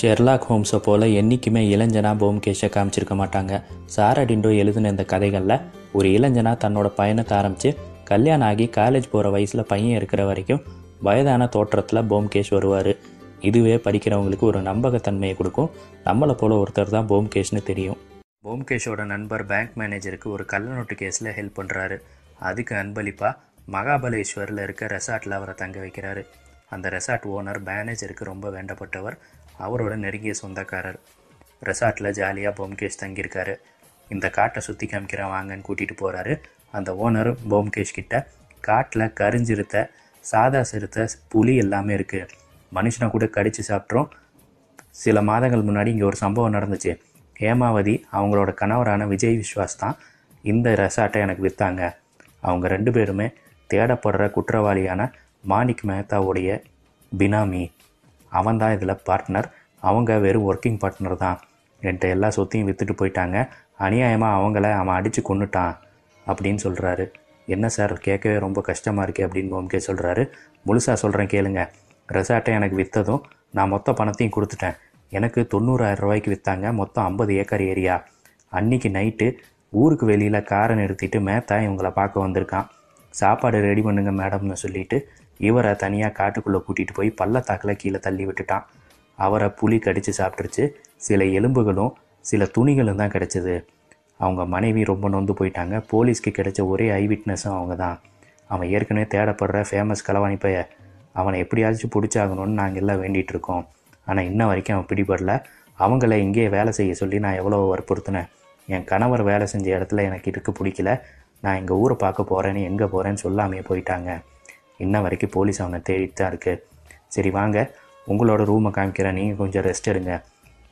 Sherlock ஹோம்ஸை போல் என்றைக்குமே இளைஞனா போம்கேஷை காமிச்சிருக்க மாட்டாங்க. சாரா டிண்டோ எழுதின இந்த கதைகளில் ஒரு இளைஞனா தன்னோட பயணத்தை ஆரம்பித்து கல்யாணம் ஆகி காலேஜ் போகிற வயசில் பையன் இருக்கிற வரைக்கும் வயதான தோற்றத்தில் போம்கேஷ் வருவார். இதுவே படிக்கிறவங்களுக்கு ஒரு நம்பகத்தன்மையை கொடுக்கும். நம்மளை போல ஒருத்தர் தான் போம்கேஷ்னு தெரியும். போம்கேஷோட நண்பர் பேங்க் மேனேஜருக்கு ஒரு கள்ள நோட்டு கேஸில் ஹெல்ப் பண்ணுறாரு அதுக்கு அன்பளிப்பாக மகாபலேஸ்வரில் இருக்க ரெசார்ட்டில் அவரை தங்க வைக்கிறாரு. அந்த ரெசார்ட் ஓனர் மேனேஜருக்கு ரொம்ப வேண்டப்பட்டவர் அவரோட நெருங்கிய சொந்தக்காரர். ரெசார்ட்டில் ஜாலியாக போம்கேஷ் தங்கியிருக்காரு. இந்த காட்டை சுற்றி காமிக்கிறேன் வாங்கன்னு கூட்டிகிட்டு போகிறாரு அந்த ஓனர் போம்கேஷ் கிட்ட காட்டில் கரிஞ்சிருத்த சாதா சிறுத்தை புலி எல்லாமே இருக்குது மனுஷனை கூட கடித்து சாப்பிட்றோம் சில மாதங்கள் முன்னாடி இங்கே ஒரு சம்பவம் நடந்துச்சு. ஹேமாவதி அவங்களோட கணவரான விஜய் விஸ்வாஸ் தான் இந்த ரெசார்ட்டை எனக்கு விற்றாங்க அவங்க ரெண்டு பேருமே தேடப்படுற குற்றவாளியான மாணிக் மேத்தாவுடைய பினாமி. அவன் தான் இதில் பார்ட்னர் அவங்க வெறும் ஒர்க்கிங் பார்ட்னர் தான். என்கிட்ட எல்லா சொத்தையும் விற்றுட்டு போயிட்டாங்க. அநியாயமாக அவங்கள அவன் அடித்து கொன்னுட்டான் அப்படின்னு சொல்கிறாரு என்ன சார் கேட்கவே ரொம்ப கஷ்டமாக இருக்கே அப்படின்னு ஓம்கே சொல்கிறாரு முழுசாக சொல்கிறேன் கேளுங்க. ரெசார்ட்டை எனக்கு விற்றதும் நான் மொத்த பணத்தையும் கொடுத்துட்டேன். எனக்கு தொண்ணூறாயிரம் ரூபாய்க்கு விற்றாங்க மொத்தம் ஐம்பது ஏக்கர் ஏரியா. அன்னைக்கு நைட்டு ஊருக்கு வெளியில் காரை நிறுத்திட்டு மேத்தா இவங்களை பார்க்க வந்திருக்கான். சாப்பாடு ரெடி பண்ணுங்க மேடம்னு சொல்லிட்டு இவரை தனியாக காட்டுக்குள்ளே கூட்டிகிட்டு போய் பள்ளத்தாக்கில் கீழே தள்ளி விட்டுட்டான். அவரை புலி கடித்து சாப்பிட்டுருச்சு. சில எலும்புகளும் சில துணிகளும் தான் கிடச்சிது. அவங்க மனைவி ரொம்ப நொந்து போயிட்டாங்க. போலீஸ்க்கு கிடைச்ச ஒரே ஐ விட்னஸும் அவங்க தான் அவன் ஏற்கனவே தேடப்படுற ஃபேமஸ் களவாணி பைய. அவனை எப்படியாச்சும் பிடிச்சாகணும்னு நாங்கள் எல்லாம் வேண்டிகிட்டு இருக்கோம். ஆனால் இன்ன வரைக்கும் அவன் பிடிபடல. அவங்கள இங்கேயே வேலை செய்ய சொல்லி நான் எவ்வளோ வற்புறுத்தினேன். என் கணவர் வேலை செஞ்ச இடத்துல எனக்கு இருக்க பிடிக்கல. நான் எங்கள் ஊரை பார்க்க போகிறேன்னு எங்கே போகிறேன்னு சொல்லாமையே போயிட்டாங்க. இன்ன வரைக்கும் போலீஸ் அவனை தேடிட்டு தான் இருக்குது சரி வாங்க. உங்களோட ரூமை காமிக்கிறேன் நீங்கள் கொஞ்சம் ரெஸ்ட் எடுங்க.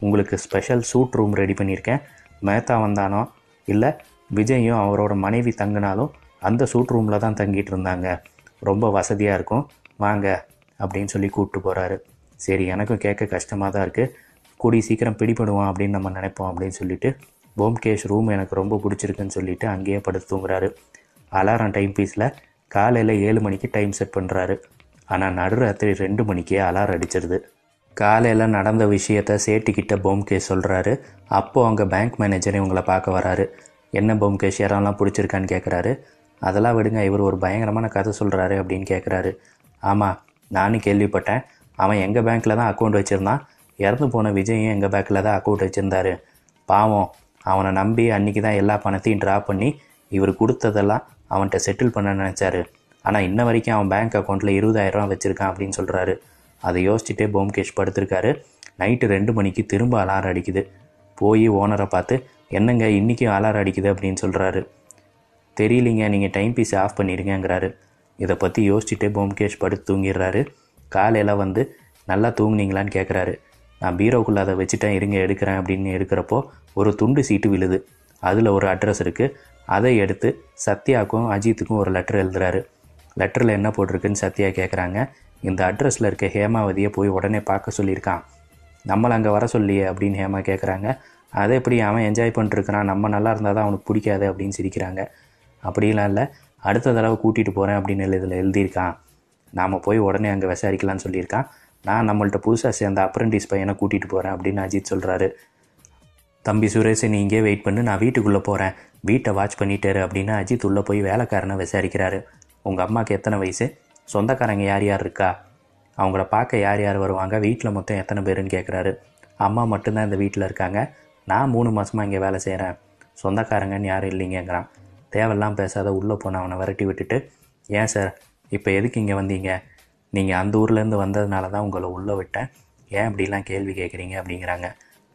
உங்களுக்கு ஸ்பெஷல் சூட் ரூம் ரெடி பண்ணியிருக்கேன். மேத்தா வந்தானோ? இல்லை விஜயும் அவரோட மனைவி தங்கினாலும் அந்த சூட் ரூமில் தான் தங்கிட்டு இருந்தாங்க. ரொம்ப வசதியாக இருக்கும். வாங்க அப்படின்னு சொல்லி கூப்பிட்டு போகிறாரு சரி எனக்கும் கேட்க கஷ்டமாக தான் இருக்குது கூடி சீக்கிரம் பிடிபடுவான் அப்படின்னு நம்ம நினைப்போம் அப்படின்னு சொல்லிட்டு போம்கேஷ் ரூம் எனக்கு ரொம்ப பிடிச்சிருக்குன்னு சொல்லிட்டு அங்கேயே படுத்து தூங்குறாரு. அலாரம் டைம் பீஸில் காலையில் ஏழு மணிக்கு டைம் செட் பண்ணுறாரு ஆனால் நடுராத்திரி ரெண்டு மணிக்கே அலாரம் அடிச்சிருது. காலையில் நடந்த விஷயத்த சேட்டிக்கிட்ட போம்கே சொல்கிறாரு அப்போது அவங்க பேங்க் மேனேஜர் இவங்களை பார்க்க வராரு. என்ன போம்கே ஷேரெல்லாம் பிடிச்சிருக்கான்னு கேட்குறாரு அதெல்லாம் விடுங்க இவர் ஒரு பயங்கரமான கதை சொல்கிறாரு அப்படின்னு கேட்குறாரு ஆமாம் நானும் கேள்விப்பட்டேன். அவன் எங்கள் பேங்க்கில் தான் அக்கௌண்ட் வச்சுருந்தான். இறந்து போன விஜயும் எங்கள் பேங்க்கில் தான் அக்கௌண்ட் வச்சுருந்தாரு. பாவம் அவனை நம்பி அன்றைக்கி தான் எல்லா பணத்தையும் ட்ரா பண்ணி இவர் கொடுத்ததெல்லாம் அவன்கிட்ட செட்டில் பண்ண நினச்சாரு. ஆனால் இன்ன வரைக்கும் அவன் பேங்க் அக்கௌண்ட்டில் இருபதாயிரரூவா வச்சுருக்கான் அப்படின்னு சொல்கிறாரு அதை யோசிச்சுட்டே போம்கேஷ் படுத்திருக்காரு. நைட்டு ரெண்டு மணிக்கு திரும்ப அலாரம் அடிக்குது. போய் ஓனரை பார்த்து என்னங்க இன்றைக்கும் அலாரம் அடிக்குது? அப்படின்னு சொல்கிறாரு தெரியலிங்க நீங்கள் டைம் பீஸ் ஆஃப் பண்ணிடுங்கிறாரு இதை பற்றி யோசிச்சுட்டே போம்கேஷ் படுத்து தூங்கிடுறாரு. காலையில் வந்து நல்லா தூங்குனீங்களான்னு கேட்குறாரு நான் பீரோக்குள்ளே அதை வச்சுட்டேன் இருங்க எடுக்கிறேன் அப்படின்னு எடுக்கிறப்போ ஒரு துண்டு சீட்டு விழுது. அதில் ஒரு அட்ரஸ் இருக்குது அதை எடுத்து சத்யாவுக்கும் அஜித்துக்கும் ஒரு லெட்டர் எழுதுறாரு. லெட்டரில் என்ன போட்டிருக்குன்னு சத்யா கேட்குறாங்க இந்த அட்ரஸில் இருக்க ஹேமாவதியை போய் உடனே பார்க்க சொல்லியிருக்கான். நம்மளை அங்கே வர சொல்லியே அப்படின்னு ஹேமா கேட்குறாங்க அதை எப்படி அவன் என்ஜாய் பண்ணிட்டுருக்கிறான் நம்ம நல்லா இருந்தால் தான் அவனுக்கு பிடிக்காது அப்படின்னு சிரிக்கிறாங்க. அப்படிலாம் இல்லை. அடுத்த தடவை கூட்டிகிட்டு போகிறேன் அப்படின்னு இதில் எழுதியிருக்கான். நாம் போய் உடனே அங்கே விசாரிக்கலாம்னு சொல்லியிருக்கான். நான் நம்மள்ட்ட புதுசாக சேர்ந்த அப்ரெண்டிஸ் பையனை கூட்டிகிட்டு போகிறேன் அப்படின்னு அஜித் சொல்கிறாரு தம்பி சுரேஷ் நீ இங்கே வெயிட் பண்ணு நான் வீட்டுக்குள்ளே போகிறேன் வீட்டை வாட்ச் பண்ணிட்டாரு அப்படின்னு அஜித் உள்ளே போய் வேலைக்காரனை விசாரிக்கிறாரு. உங்கள் அம்மாவுக்கு எத்தனை வயசு? சொந்தக்காரங்க யார் யார் இருக்கா? அவங்கள பார்க்க யார் யார் வருவாங்க? வீட்டில் மொத்தம் எத்தனை பேருன்னு கேட்குறாரு. அம்மா மட்டும்தான் இந்த வீட்டில் இருக்காங்க. நான் மூணு மாதமாக இங்கே வேலை செய்கிறேன் சொந்தக்காரங்கன்னு யாரும் இல்லைங்கிறான் தேவையெல்லாம் பேசாத உள்ளே போன அவனை விரட்டி விட்டுட்டு ஏன் சார் இப்போ எதுக்கு இங்கே வந்தீங்க? நீங்கள் அந்த ஊர்லேருந்து வந்ததுனால தான் உங்களை உள்ளே விட்டேன். ஏன் இப்படிலாம் கேள்வி கேட்குறீங்க? அப்படிங்கிறாங்க.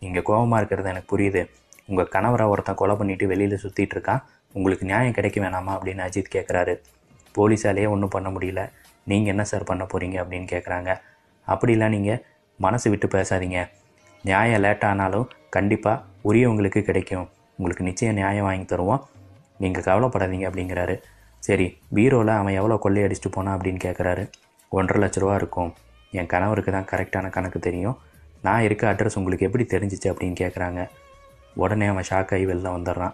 நீங்கள் கோபமாக இருக்கிறது எனக்கு புரியுது. உங்கள் கணவரை ஒருத்தன் கொலை பண்ணிட்டு வெளியில் சுற்றிட்டு இருக்கான். உங்களுக்கு நியாயம் கிடைக்க வேணாமா அப்படின்னு அஜித் கேட்குறாரு போலீஸாலேயே ஒன்றும் பண்ண முடியல. நீங்கள் என்ன சார் பண்ண போகிறீங்க அப்படின்னு கேட்குறாங்க அப்படிலாம் நீங்கள் மனசு விட்டு பேசாதீங்க. நியாயம் லேட்டானாலும் கண்டிப்பாக உரியவங்களுக்கு கிடைக்கும். உங்களுக்கு நிச்சயம் நியாயம் வாங்கி தருவோம். நீங்கள் கவலைப்படாதீங்க அப்படிங்கிறாரு. சரி பீரோவில் அவன் எவ்வளோ கொள்ளையடிச்சிட்டு போனான் அப்படின்னு கேட்குறாரு ஒன்றரை லட்ச ரூபா இருக்கும். என் கணவருக்கு தான் கரெக்டான கணக்கு தெரியும். நான் இருக்க அட்ரஸ் உங்களுக்கு எப்படி தெரிஞ்சிச்சு அப்படின்னு கேட்குறாங்க உடனே அவன் ஷாக் ஆகி வெளில வந்துடுறான்.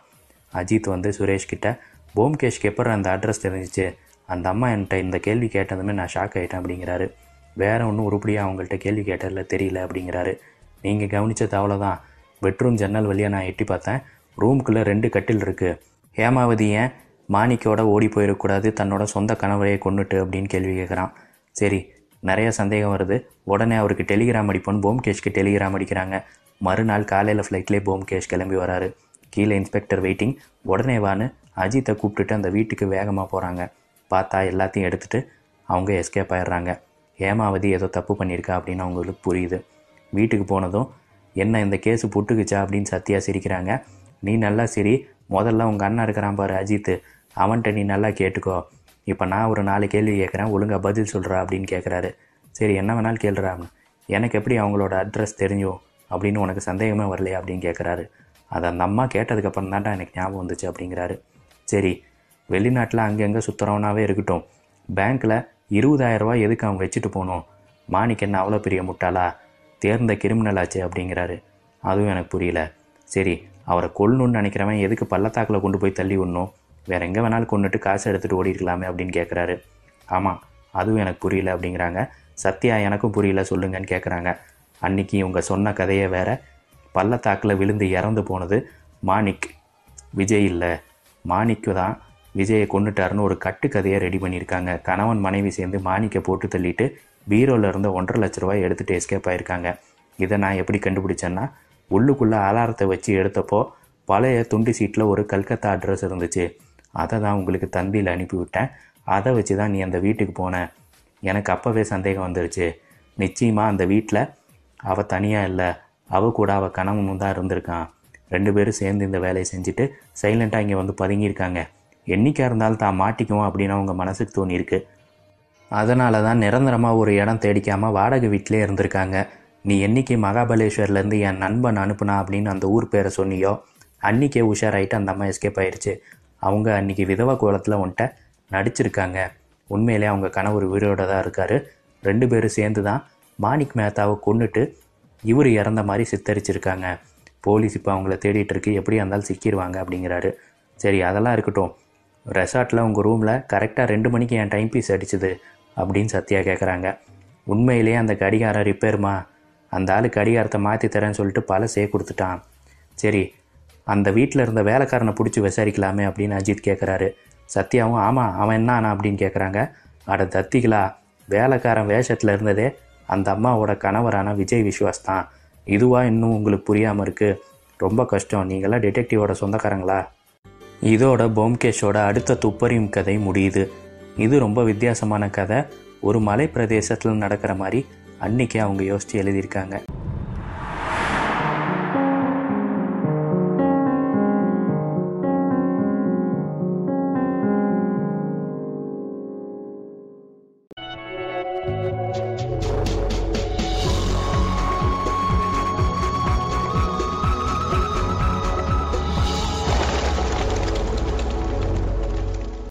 அஜித் வந்து சுரேஷ் கிட்ட போம்கேஷ்க்கு எப்போ அந்த அட்ரஸ் தெரிஞ்சிச்சு? அந்த அம்மா என்கிட்ட இந்த கேள்வி கேட்டதுமே நான் ஷாக் ஆகிட்டேன் அப்படிங்கிறாரு. வேற ஒன்றும் உருப்படியாக அவங்கள்ட்ட கேள்வி கேட்டதில் தெரியல அப்படிங்கிறாரு. நீங்கள் கவனிச்சது அவ்வளோதான் பெட்ரூம் ஜன்னல் வழியாக நான் எட்டி பார்த்தேன். ரூமுக்குள்ளே ரெண்டு கட்டில் இருக்குது ஹேமாவதி ஏன் மாணிக்கோட ஓடி போயிடக்கூடாது தன்னோட சொந்த கணவரையை கொண்டுட்டு அப்படின்னு கேள்வி கேட்குறான் சரி நிறைய சந்தேகம் வருது. உடனே அவருக்கு டெலிகிராம் அடிப்போன்னு போம்கேஷ்க்கு டெலிகிராம் அடிக்கிறாங்க. மறுநாள் காலையில் ஃப்ளைட்லேயே போம்கேஷ் கிளம்பி வராரு. கீழே இன்ஸ்பெக்டர் வெயிட்டிங் உடனே வான்னு அஜித்தை கூப்பிட்டுட்டு அந்த வீட்டுக்கு வேகமாக போகிறாங்க பார்த்தா எல்லாத்தையும் எடுத்துகிட்டு அவங்க எஸ்கேப் ஆயிடுறாங்க. ஹேமாவதி ஏதோ தப்பு பண்ணியிருக்கா அப்படின்னு அவங்களுக்கு புரியுது. வீட்டுக்கு போனதும் என்ன இந்த கேஸு புட்டுக்குச்சா? அப்படின்னு சத்தியாக சிரிக்கிறாங்க. நீ நல்லா சிரி. முதல்ல உங்கள் அண்ணன் இருக்கிறான் பாரு அஜித்து. அவன்கிட்ட நீ நல்லா கேட்டுக்கோ. இப்போ நான் ஒரு நாலு கேள்வி கேட்குறேன் ஒழுங்காக பதில் சொல்கிறா அப்படின்னு கேட்குறாரு சரி என்ன வேணாலும் கேள்றா. எனக்கு எப்படி அவங்களோட அட்ரஸ் தெரிஞ்சோ அப்படின்னு உனக்கு சந்தேகமே வரலையா அப்படின்னு கேட்குறாரு அதை அந்த அம்மா கேட்டதுக்கப்புறம் தான்டா எனக்கு ஞாபகம் வந்துச்சு அப்படிங்கிறாரு. சரி வெளிநாட்டில் அங்கங்கே சுற்றுறவனாவே இருக்கட்டும். பேங்க்கில் இருபதாயிரம் எதுக்கு அவன் வச்சுட்டு போகணும் மாணிக் என்ன அவ்வளோ பெரிய முட்டாளா? தேர்ந்த கிரிமினல் ஆச்சு அப்படிங்கிறாரு. அதுவும் எனக்கு புரியல. சரி அவரை கொல்லணும்னு நினைக்கிறவன் எதுக்கு பள்ளத்தாக்கில் கொண்டு போய் தள்ளி விடணும்? வேற எங்கே வேணாலும் கொண்டுட்டு காசு எடுத்துகிட்டு ஓடி இருக்கலாமே அப்படின்னு கேட்குறாரு ஆமாம் அதுவும் எனக்கு புரியல அப்படிங்கிறாங்க. சத்யா எனக்கும் புரியல சொல்லுங்கன்னு கேட்குறாங்க அன்னைக்கு இவங்க சொன்ன கதையை வேற. பள்ளத்தாக்கில் விழுந்து இறந்து போனது மாணிக். விஜய் இல்லை. மாணிக்கு தான் விஜயை கொண்டுட்டாருன்னு ஒரு கட்டுக்கதையை ரெடி பண்ணியிருக்காங்க. கணவன் மனைவி சேர்ந்து மாணிக்கை போட்டு தள்ளிட்டு பீரோவில் இருந்த ஒன்றரை லட்ச ரூபாய் எடுத்துகிட்டு எஸ்கேப் ஆயிருக்காங்க. இதை நான் எப்படி கண்டுபிடிச்சேன்னா உள்ளுக்குள்ளே அலாரத்தை வச்சு எடுத்தப்போ பழைய துண்டு சீட்டில் ஒரு கல்கத்தா அட்ரஸ் இருந்துச்சு. அதை தான் உங்களுக்கு தந்தியில் அனுப்பிவிட்டேன். அதை வச்சு தான் நீ அந்த வீட்டுக்கு போன. எனக்கு அப்போவே சந்தேகம் வந்துருச்சு. நிச்சயமாக அந்த வீட்டில் அவள் தனியாக இல்லை. அவள் கூட அவள் கணவனும் தான் இருந்திருக்கான். ரெண்டு பேரும் சேர்ந்து இந்த வேலையை செஞ்சுட்டு சைலண்ட்டாக இங்கே வந்து பதுங்கியிருக்காங்க. என்னைக்கா இருந்தாலும் தான் மாட்டிக்குவோம் அப்படின்னு அவங்க மனசுக்கு தோணியிருக்கு. அதனால தான் நிரந்தரமாக ஒரு இடம் தேடிக்காமல் வாடகை வீட்டிலே இருந்திருக்காங்க. நீ என்னைக்கு மகாபலேஸ்வர்லேருந்து என் நண்பன் அனுப்புனா அப்படின்னு அந்த ஊர் பேரை சொன்னியோ அன்னைக்கே உஷாராயிட்டு அந்த அம்மா எஸ்கேப் ஆயிடுச்சு அவங்க அன்னைக்கு விதவா கோலத்தில் உன்ட்ட நடிச்சிருக்காங்க. உண்மையிலே அவங்க கணவர் உயிரோட தான் இருக்கார். ரெண்டு பேரும் சேர்ந்து தான் மாணிக் மேத்தாவை கொண்டுட்டு இவர் இறந்த மாதிரி சித்தரிச்சிருக்காங்க. போலீஸ் இப்போ அவங்கள தேடிட்டு இருக்கு. எப்படியா இருந்தாலும் சிக்கிடுவாங்க அப்படிங்கிறாரு. சரி அதெல்லாம் இருக்கட்டும். ரெசார்ட்டில் உங்கள் ரூமில் கரெக்டாக ரெண்டு மணிக்கு என் டைம் பீஸ் அடிச்சுது அப்படின்னு சத்யா கேட்குறாங்க உண்மையிலேயே அந்த கடிகாரம் ரிப்பேருமா? அந்த ஆள் கடிகாரத்தை மாற்றி தரேன்னு சொல்லிட்டு பல சே கொடுத்துட்டான். சரி அந்த வீட்டில் இருந்த வேலைக்காரனை பிடிச்சி விசாரிக்கலாமே அப்படின்னு அஜித் கேட்குறாரு சத்யாவும் ஆமாம் அவன் என்ன ஆனா அப்படின்னு கேட்குறாங்க அட தத்திகளா வேலைக்காரன் வேஷத்தில் இருந்ததே அந்த அம்மாவோட கணவரான விஜய் விஸ்வாஸ் தான். இதுவாக இன்னும் உங்களுக்கு புரியாமல் இருக்குது ரொம்ப கஷ்டம். நீங்களாம் டிடெக்டிவோட சொந்தக்காரங்களா? இதோட போம்கேஷோட அடுத்த துப்பறியும் கதை முடியுது. இது ரொம்ப வித்தியாசமான கதை. ஒரு மலை பிரதேசத்தில் நடக்கிற மாதிரி அன்னைக்கே அவங்க யோசித்து எழுதியிருக்காங்க.